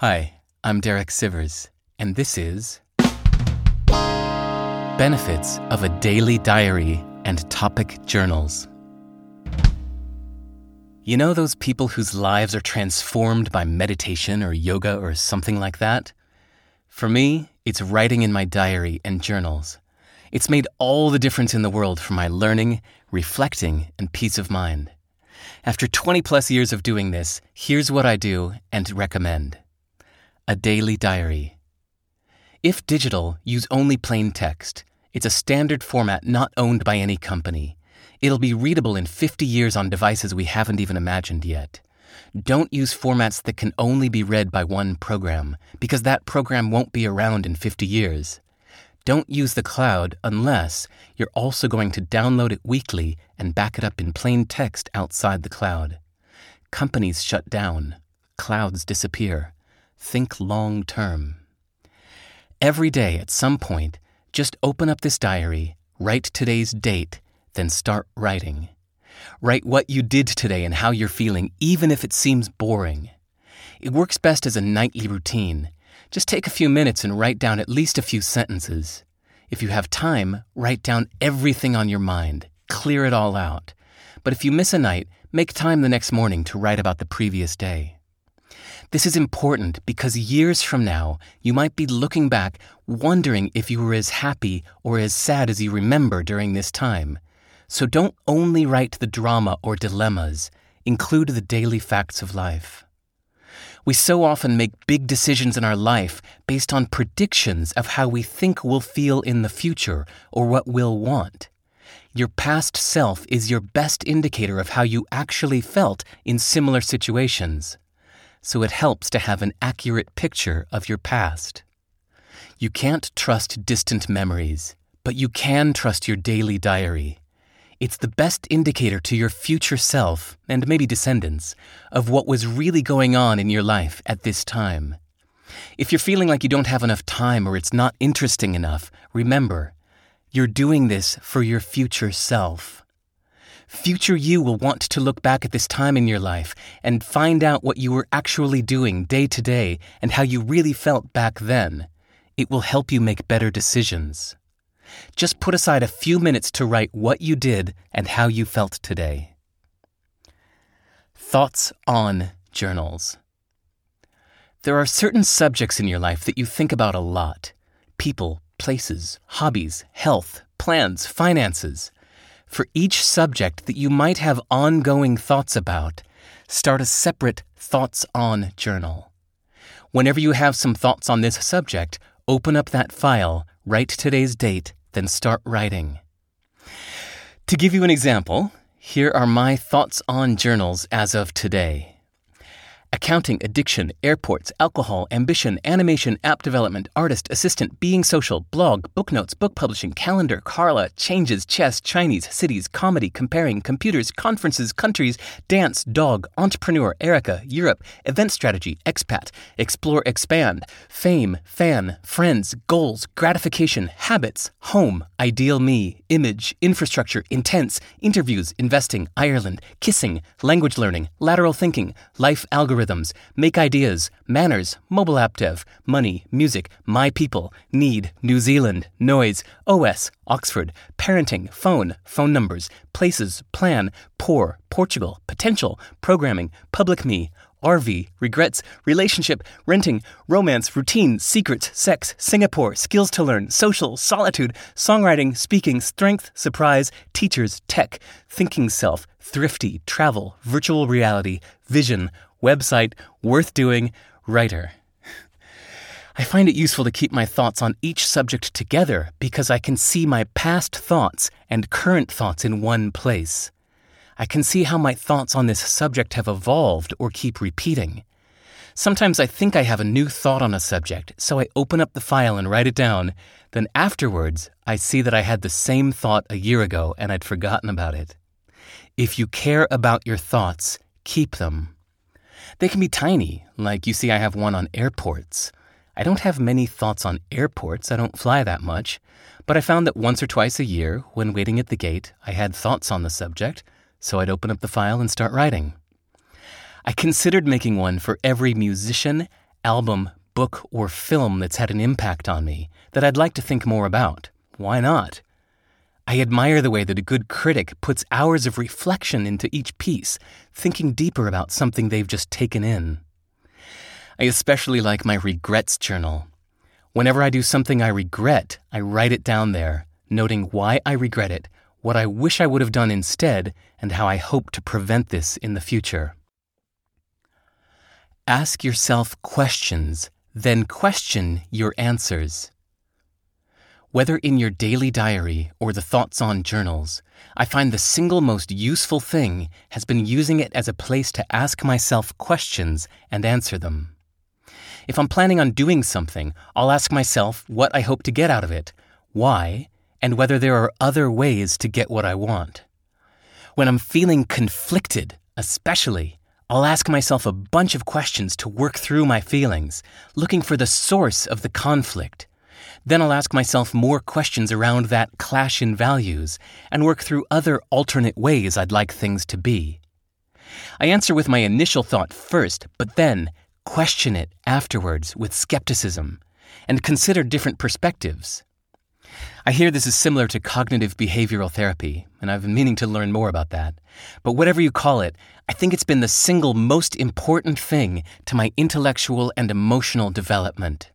Hi, I'm Derek Sivers, and this is Benefits of a Daily Diary and Topic Journals. You know those people whose lives are transformed by meditation or yoga or something like that? For me, it's writing in my diary and journals. It's made all the difference in the world for my learning, reflecting, and peace of mind. After 20 plus years of doing this, here's what I do and recommend a daily diary. If digital, use only plain text. It's a standard format not owned by any company. It'll be readable in 50 years on devices we haven't even imagined yet. Don't use formats that can only be read by one program, because that program won't be around in 50 years. Don't use the cloud unless you're also going to download it weekly and back it up in plain text outside the cloud. Companies shut down, clouds disappear. Think long term. Every day at some point, just open up this diary, write today's date, then start writing. Write what you did today and how you're feeling, even if it seems boring. It works best as a nightly routine. Just take a few minutes and write down at least a few sentences. If you have time, write down everything on your mind, clear it all out. But if you miss a night, make time the next morning to write about the previous day. This is important because years from now, you might be looking back wondering if you were as happy or as sad as you remember during this time. So don't only write the drama or dilemmas, include the daily facts of life. We so often make big decisions in our life based on predictions of how we think we'll feel in the future or what we'll want. Your past self is your best indicator of how you actually felt in similar situations so it helps to have an accurate picture of your past. You can't trust distant memories, but you can trust your daily diary. It's the best indicator to your future self, and maybe descendants, of what was really going on in your life at this time. If you're feeling like you don't have enough time or it's not interesting enough, remember, you're doing this for your future self. Future you will want to look back at this time in your life and find out what you were actually doing day to day and how you really felt back then. It will help you make better decisions. Just put aside a few minutes to write what you did and how you felt today. Thoughts on journals. There are certain subjects in your life that you think about a lot people, places, hobbies, health, plans, finances. For each subject that you might have ongoing thoughts about, start a separate Thoughts On journal. Whenever you have some thoughts on this subject, open up that file, write today's date, then start writing. To give you an example, here are my thoughts on journals as of today accounting, addiction, airports, alcohol, ambition, animation, app development, artist, assistant, being social, blog, book notes, book publishing, calendar, Carla, changes, chess, Chinese, cities, comedy, comparing, computers, conferences, countries, dance, dog, entrepreneur, Erica, Europe, event strategy, expat, explore, expand, fame, fan, friends, goals, gratification, habits, home, ideal me, image, infrastructure, intense, interviews, investing, Ireland, kissing, language learning, lateral thinking, life algorithm algorithms, make ideas, manners, mobile app dev, money, music, my people, need, New Zealand, noise, OS, Oxford, parenting, phone, phone numbers, places, plan, poor, Portugal, potential, programming, public me, RV, regrets, relationship, renting, romance, routine, secrets, sex, Singapore, skills to learn, social, solitude, songwriting, speaking, strength, surprise, teachers, tech, thinking self, thrifty, travel, virtual reality, vision, website, worth doing, writer. I find it useful to keep my thoughts on each subject together because I can see my past thoughts and current thoughts in one place. I can see how my thoughts on this subject have evolved or keep repeating. Sometimes I think I have a new thought on a subject, so I open up the file and write it down. Then afterwards, I see that I had the same thought a year ago and I'd forgotten about it. If you care about your thoughts, keep them. They can be tiny, like you see I have one on airports. I don't have many thoughts on airports, I don't fly that much, but I found that once or twice a year, when waiting at the gate, I had thoughts on the subject, so I'd open up the file and start writing. I considered making one for every musician, album, book, or film that's had an impact on me that I'd like to think more about. Why not? I admire the way that a good critic puts hours of reflection into each piece, thinking deeper about something they've just taken in. I especially like my regrets journal. Whenever I do something I regret, I write it down there, noting why I regret it, what I wish I would have done instead, and how I hope to prevent this in the future. Ask yourself questions, then question your answers. Whether in your daily diary or the Thoughts On journals, I find the single most useful thing has been using it as a place to ask myself questions and answer them. If I'm planning on doing something, I'll ask myself what I hope to get out of it, why, and whether there are other ways to get what I want. When I'm feeling conflicted, especially, I'll ask myself a bunch of questions to work through my feelings, looking for the source of the conflict. Then I'll ask myself more questions around that clash in values and work through other alternate ways I'd like things to be. I answer with my initial thought first, but then question it afterwards with skepticism and consider different perspectives. I hear this is similar to cognitive behavioral therapy, and I've been meaning to learn more about that. But whatever you call it, I think it's been the single most important thing to my intellectual and emotional development.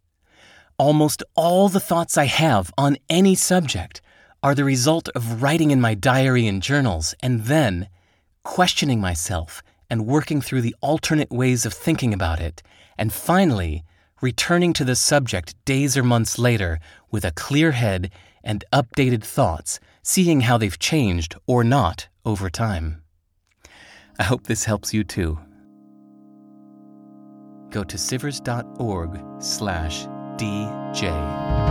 Almost all the thoughts I have on any subject are the result of writing in my diary and journals and then questioning myself and working through the alternate ways of thinking about it, and finally, returning to the subject days or months later with a clear head and updated thoughts, seeing how they've changed or not over time. I hope this helps you too. Go to sivers.org slash DJ.